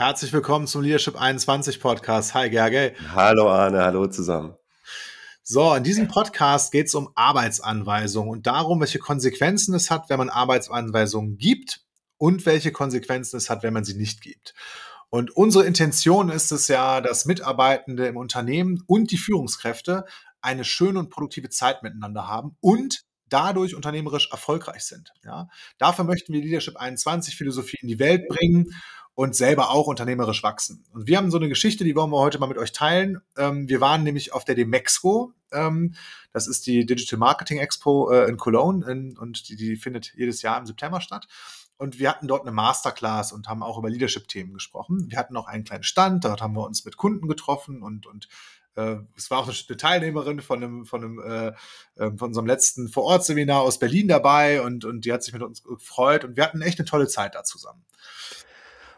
Herzlich willkommen zum Leadership 21 Podcast. Hi Gerge. Hallo Arne, hallo zusammen. So, in diesem Podcast geht es um Arbeitsanweisungen und darum, welche Konsequenzen es hat, wenn man Arbeitsanweisungen gibt und welche Konsequenzen es hat, wenn man sie nicht gibt. Und unsere Intention ist es ja, dass Mitarbeitende im Unternehmen und die Führungskräfte eine schöne und produktive Zeit miteinander haben und dadurch unternehmerisch erfolgreich sind. Ja? Dafür möchten wir Leadership 21 Philosophie in die Welt bringen und selber auch unternehmerisch wachsen. Und wir haben so eine Geschichte, die wollen wir heute mal mit euch teilen. Ähm, wir waren nämlich auf der Demexco. Ähm, das ist die Digital Marketing Expo äh, in Cologne in, und die, die findet jedes Jahr im September statt. Und wir hatten dort eine Masterclass und haben auch über Leadership-Themen gesprochen. Wir hatten auch einen kleinen Stand, dort haben wir uns mit Kunden getroffen und, und äh, es war auch eine Teilnehmerin von einem, von einem, äh, äh, von unserem letzten Vorortseminar aus Berlin dabei und, und die hat sich mit uns gefreut und wir hatten echt eine tolle Zeit da zusammen.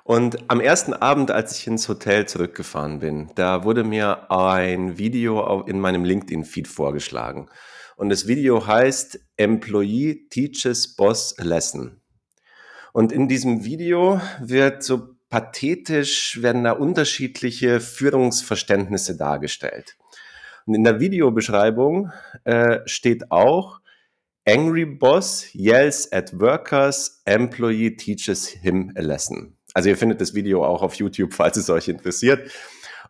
Und am ersten Abend, als ich ins Hotel zurückgefahren bin, da wurde mir ein Video in meinem LinkedIn-Feed vorgeschlagen. Und das Video heißt Employee Teaches Boss Lesson. Und in diesem Video wird so pathetisch, werden da unterschiedliche Führungsverständnisse dargestellt. Und in der Videobeschreibung äh, steht auch, Angry Boss yells at workers, employee teaches him a lesson. Also ihr findet das Video auch auf YouTube, falls es euch interessiert.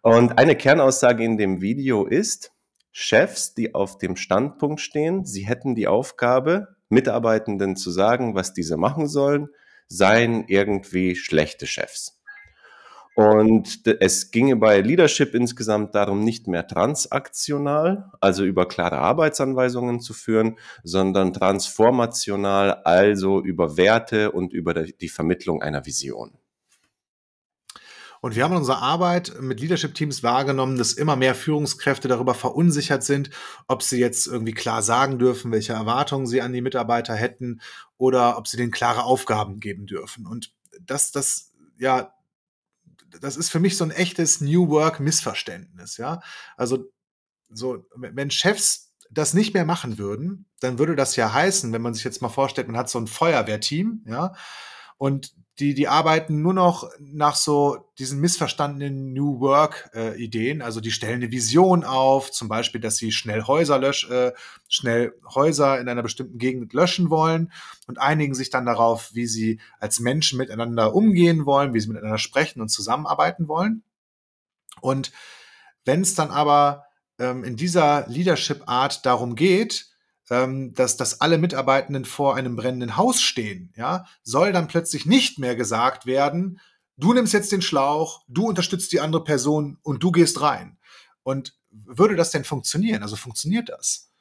Und eine Kernaussage in dem Video ist, Chefs, die auf dem Standpunkt stehen, sie hätten die Aufgabe, Mitarbeitenden zu sagen, was diese machen sollen, seien irgendwie schlechte Chefs. Und es ginge bei Leadership insgesamt darum, nicht mehr transaktional, also über klare Arbeitsanweisungen zu führen, sondern transformational, also über Werte und über die Vermittlung einer Vision. Und wir haben in unserer Arbeit mit Leadership-Teams wahrgenommen, dass immer mehr Führungskräfte darüber verunsichert sind, ob sie jetzt irgendwie klar sagen dürfen, welche Erwartungen sie an die Mitarbeiter hätten oder ob sie denen klare Aufgaben geben dürfen. Und das, das, ja, das ist für mich so ein echtes New Work-Missverständnis, ja. Also, so, wenn Chefs das nicht mehr machen würden, dann würde das ja heißen, wenn man sich jetzt mal vorstellt, man hat so ein Feuerwehrteam, ja, und die, die arbeiten nur noch nach so diesen missverstandenen New Work-Ideen. Äh, also die stellen eine Vision auf, zum Beispiel, dass sie schnell Häuser lösch, äh, schnell Häuser in einer bestimmten Gegend löschen wollen und einigen sich dann darauf, wie sie als Menschen miteinander umgehen wollen, wie sie miteinander sprechen und zusammenarbeiten wollen. Und wenn es dann aber ähm, in dieser Leadership-Art darum geht, ähm, dass, dass alle Mitarbeitenden vor einem brennenden Haus stehen, ja, soll dann plötzlich nicht mehr gesagt werden, du nimmst jetzt den Schlauch, du unterstützt die andere Person und du gehst rein. Und würde das denn funktionieren? Also funktioniert das?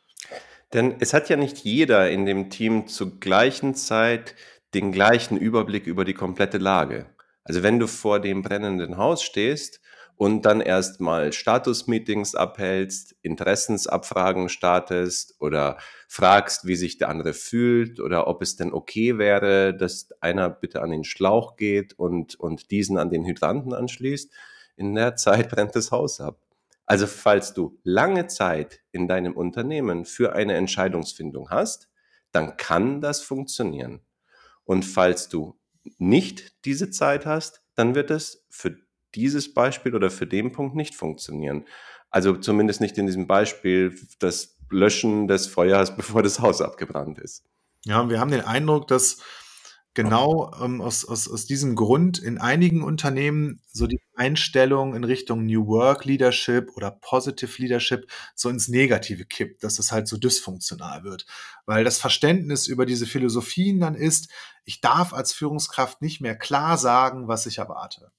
Denn es hat ja nicht jeder in dem Team zur gleichen Zeit den gleichen Überblick über die komplette Lage. Also wenn du vor dem brennenden Haus stehst und dann erstmal Status-Meetings abhältst, Interessensabfragen startest oder fragst, wie sich der andere fühlt oder ob es denn okay wäre, dass einer bitte an den Schlauch geht und, und diesen an den Hydranten anschließt. In der Zeit brennt das Haus ab. Also falls du lange Zeit in deinem Unternehmen für eine Entscheidungsfindung hast, dann kann das funktionieren. Und falls du nicht diese Zeit hast, dann wird es für dieses Beispiel oder für den Punkt nicht funktionieren. Also zumindest nicht in diesem Beispiel das Löschen des Feuers, bevor das Haus abgebrannt ist. Ja, wir haben den Eindruck, dass genau ähm, aus, aus, aus diesem Grund in einigen Unternehmen so die Einstellung in Richtung New Work Leadership oder Positive Leadership so ins Negative kippt, dass es halt so dysfunktional wird. Weil das Verständnis über diese Philosophien dann ist, ich darf als Führungskraft nicht mehr klar sagen, was ich erwarte.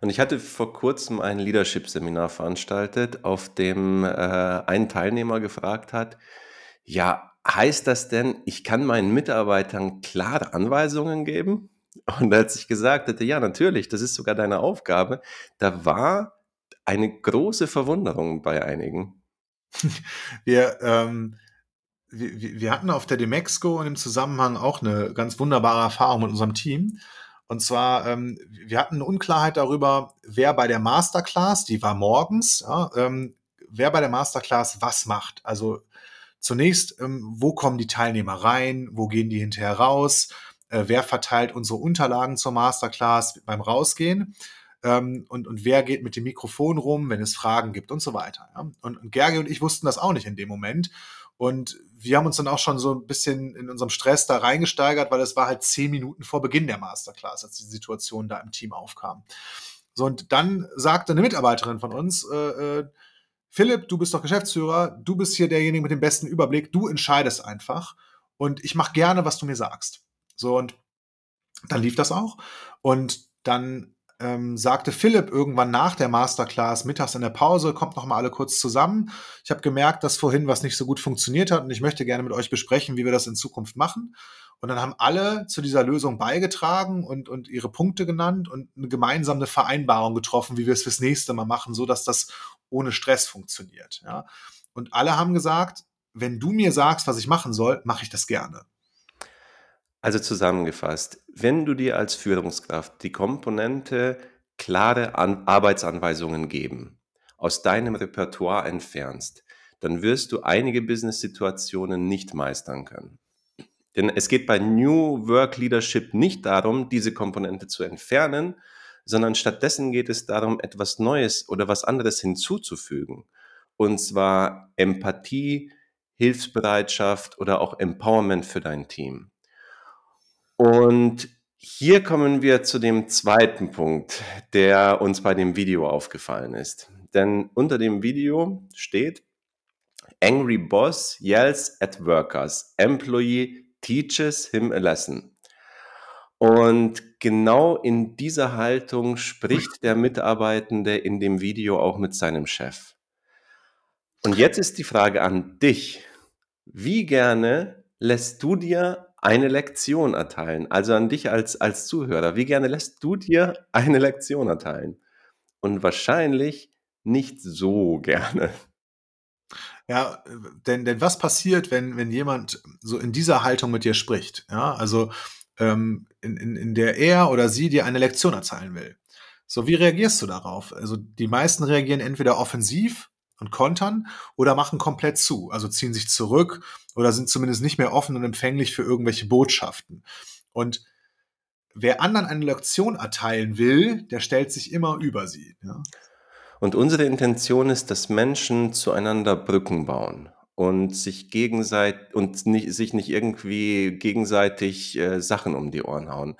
Und ich hatte vor kurzem ein Leadership-Seminar veranstaltet, auf dem äh, ein Teilnehmer gefragt hat, ja, heißt das denn, ich kann meinen Mitarbeitern klare Anweisungen geben? Und als ich gesagt hätte, ja, natürlich, das ist sogar deine Aufgabe, da war eine große Verwunderung bei einigen. Wir, ähm, wir, wir hatten auf der Demexco und im Zusammenhang auch eine ganz wunderbare Erfahrung mit unserem Team. Und zwar, ähm, wir hatten eine Unklarheit darüber, wer bei der Masterclass, die war morgens, ja, ähm, wer bei der Masterclass was macht. Also zunächst, ähm, wo kommen die Teilnehmer rein, wo gehen die hinterher raus, äh, wer verteilt unsere Unterlagen zur Masterclass beim Rausgehen. ähm, und, und wer geht mit dem Mikrofon rum, wenn es Fragen gibt und so weiter. Ja? Und, und Gergi und ich wussten das auch nicht in dem Moment. Und wir haben uns dann auch schon so ein bisschen in unserem Stress da reingesteigert, weil es war halt zehn Minuten vor Beginn der Masterclass, als die Situation da im Team aufkam. So, und dann sagte eine Mitarbeiterin von uns, äh, äh, Philipp, du bist doch Geschäftsführer, du bist hier derjenige mit dem besten Überblick, du entscheidest einfach und ich mache gerne, was du mir sagst. So, und dann lief das auch. Und dann ähm, sagte Philipp irgendwann nach der Masterclass, mittags in der Pause, kommt noch mal alle kurz zusammen. Ich habe gemerkt, dass vorhin was nicht so gut funktioniert hat und ich möchte gerne mit euch besprechen, wie wir das in Zukunft machen. Und dann haben alle zu dieser Lösung beigetragen und, und ihre Punkte genannt und eine gemeinsame Vereinbarung getroffen, wie wir es fürs nächste Mal machen, so dass das ohne Stress funktioniert. Ja. Und alle haben gesagt, wenn du mir sagst, was ich machen soll, mache ich das gerne. Also zusammengefasst, wenn du dir als Führungskraft die Komponente klare An Arbeitsanweisungen geben, aus deinem Repertoire entfernst, dann wirst du einige Business-Situationen nicht meistern können. Denn es geht bei New Work Leadership nicht darum, diese Komponente zu entfernen, sondern stattdessen geht es darum, etwas Neues oder was anderes hinzuzufügen. Und zwar Empathie, Hilfsbereitschaft oder auch Empowerment für dein Team. Und hier kommen wir zu dem zweiten Punkt, der uns bei dem Video aufgefallen ist. Denn unter dem Video steht, Angry Boss yells at workers. Employee teaches him a lesson. Und genau in dieser Haltung spricht der Mitarbeitende in dem Video auch mit seinem Chef. Und jetzt ist die Frage an dich. Wie gerne lässt du dir eine Lektion erteilen? Also an dich als, als Zuhörer. Wie gerne lässt du dir eine Lektion erteilen? Und wahrscheinlich nicht so gerne. Ja, denn, denn was passiert, wenn, wenn jemand so in dieser Haltung mit dir spricht? Ja, also ähm, in, in, in der er oder sie dir eine Lektion erteilen will. So, wie reagierst du darauf? Also die meisten reagieren entweder offensiv und kontern oder machen komplett zu, also ziehen sich zurück oder sind zumindest nicht mehr offen und empfänglich für irgendwelche Botschaften. Und wer anderen eine Lektion erteilen will, der stellt sich immer über sie. Ja? Und unsere Intention ist, dass Menschen zueinander Brücken bauen und sich gegenseitig und nicht, sich nicht irgendwie gegenseitig äh, Sachen um die Ohren hauen.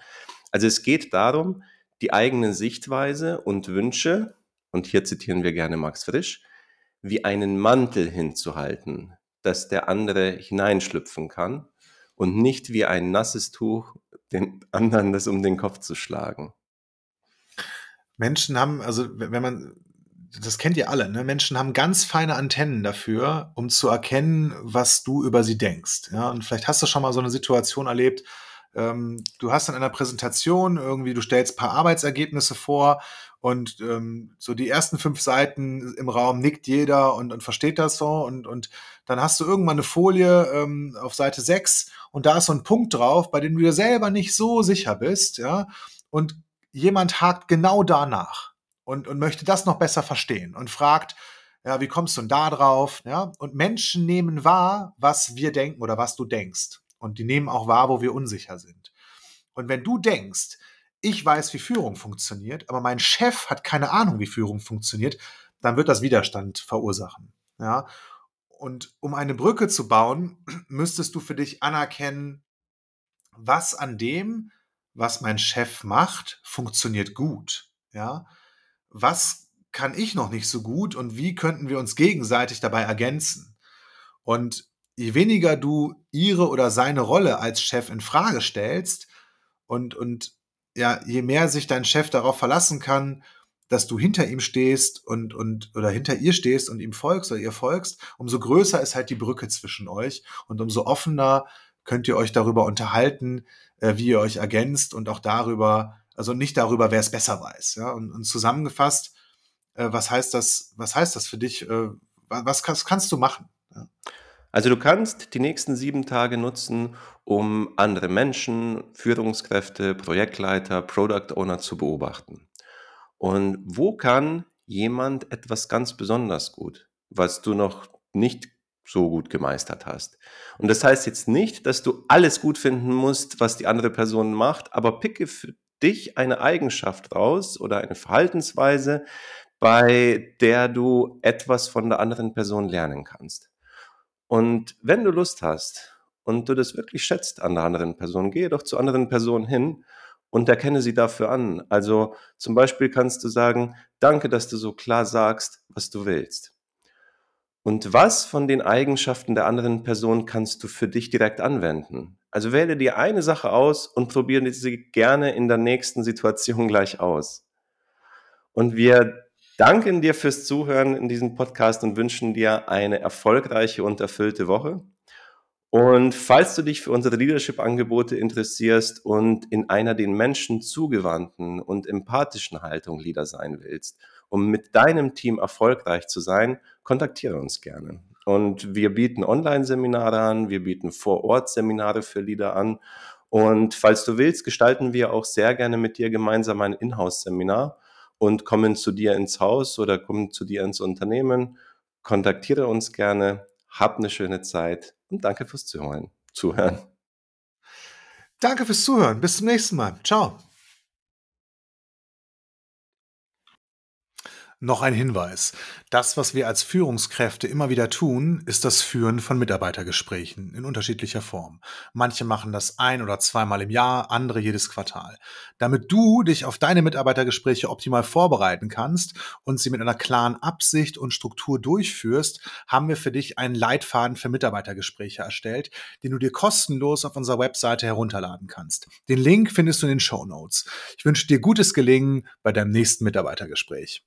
Also es geht darum, die eigene Sichtweise und Wünsche, und hier zitieren wir gerne Max Frisch, wie einen Mantel hinzuhalten, dass der andere hineinschlüpfen kann und nicht wie ein nasses Tuch den anderen das um den Kopf zu schlagen. Menschen haben, also wenn man, das kennt ihr alle, ne? Menschen haben ganz feine Antennen dafür, um zu erkennen, was du über sie denkst. Ja, und vielleicht hast du schon mal so eine Situation erlebt, ähm, du hast in einer Präsentation irgendwie, du stellst paar Arbeitsergebnisse vor und ähm, so die ersten fünf Seiten im Raum nickt jeder und, und versteht das so. Und, und dann hast du irgendwann eine Folie ähm, auf Seite sechs und da ist so ein Punkt drauf, bei dem du dir selber nicht so sicher bist, ja. Und jemand hakt genau danach und, und möchte das noch besser verstehen und fragt, ja, wie kommst du denn da drauf? Ja, und Menschen nehmen wahr, was wir denken oder was du denkst. Und die nehmen auch wahr, wo wir unsicher sind. Und wenn du denkst, ich weiß, wie Führung funktioniert, aber mein Chef hat keine Ahnung, wie Führung funktioniert, dann wird das Widerstand verursachen. Ja? Und um eine Brücke zu bauen, müsstest du für dich anerkennen, was an dem, was mein Chef macht, funktioniert gut. Ja? Was kann ich noch nicht so gut und wie könnten wir uns gegenseitig dabei ergänzen? Und je weniger du ihre oder seine Rolle als Chef in Frage stellst und, und ja, je mehr sich dein Chef darauf verlassen kann, dass du hinter ihm stehst und, und oder hinter ihr stehst und ihm folgst oder ihr folgst, umso größer ist halt die Brücke zwischen euch und umso offener könnt ihr euch darüber unterhalten, äh, wie ihr euch ergänzt und auch darüber, also nicht darüber, wer es besser weiß. Ja? Und, und zusammengefasst, äh, was heißt das, was heißt das für dich? Äh, was, was kannst du machen? Also du kannst die nächsten sieben Tage nutzen, um andere Menschen, Führungskräfte, Projektleiter, Product Owner zu beobachten. Und wo kann jemand etwas ganz besonders gut, was du noch nicht so gut gemeistert hast. Und das heißt jetzt nicht, dass du alles gut finden musst, was die andere Person macht, aber picke für dich eine Eigenschaft raus oder eine Verhaltensweise, bei der du etwas von der anderen Person lernen kannst. Und wenn du Lust hast und du das wirklich schätzt an der anderen Person, gehe doch zu anderen Personen hin und erkenne sie dafür an. Also zum Beispiel kannst du sagen, danke, dass du so klar sagst, was du willst. Und was von den Eigenschaften der anderen Person kannst du für dich direkt anwenden? Also wähle dir eine Sache aus und probiere sie gerne in der nächsten Situation gleich aus. Und wir danken dir fürs Zuhören in diesem Podcast und wünschen dir eine erfolgreiche und erfüllte Woche. Und falls du dich für unsere Leadership-Angebote interessierst und in einer den Menschen zugewandten und empathischen Haltung Leader sein willst, um mit deinem Team erfolgreich zu sein, kontaktiere uns gerne. Und wir bieten Online-Seminare an, wir bieten Vor-Ort-Seminare für Leader an. Und falls du willst, gestalten wir auch sehr gerne mit dir gemeinsam ein Inhouse-Seminar und kommen zu dir ins Haus oder kommen zu dir ins Unternehmen. Kontaktiere uns gerne, hab eine schöne Zeit und danke fürs Zuhören. Zuhören. Danke fürs Zuhören. Bis zum nächsten Mal. Ciao. Noch ein Hinweis. Das, was wir als Führungskräfte immer wieder tun, ist das Führen von Mitarbeitergesprächen in unterschiedlicher Form. Manche machen das ein oder zweimal im Jahr, andere jedes Quartal. Damit du dich auf deine Mitarbeitergespräche optimal vorbereiten kannst und sie mit einer klaren Absicht und Struktur durchführst, haben wir für dich einen Leitfaden für Mitarbeitergespräche erstellt, den du dir kostenlos auf unserer Webseite herunterladen kannst. Den Link findest du in den Show Notes. Ich wünsche dir gutes Gelingen bei deinem nächsten Mitarbeitergespräch.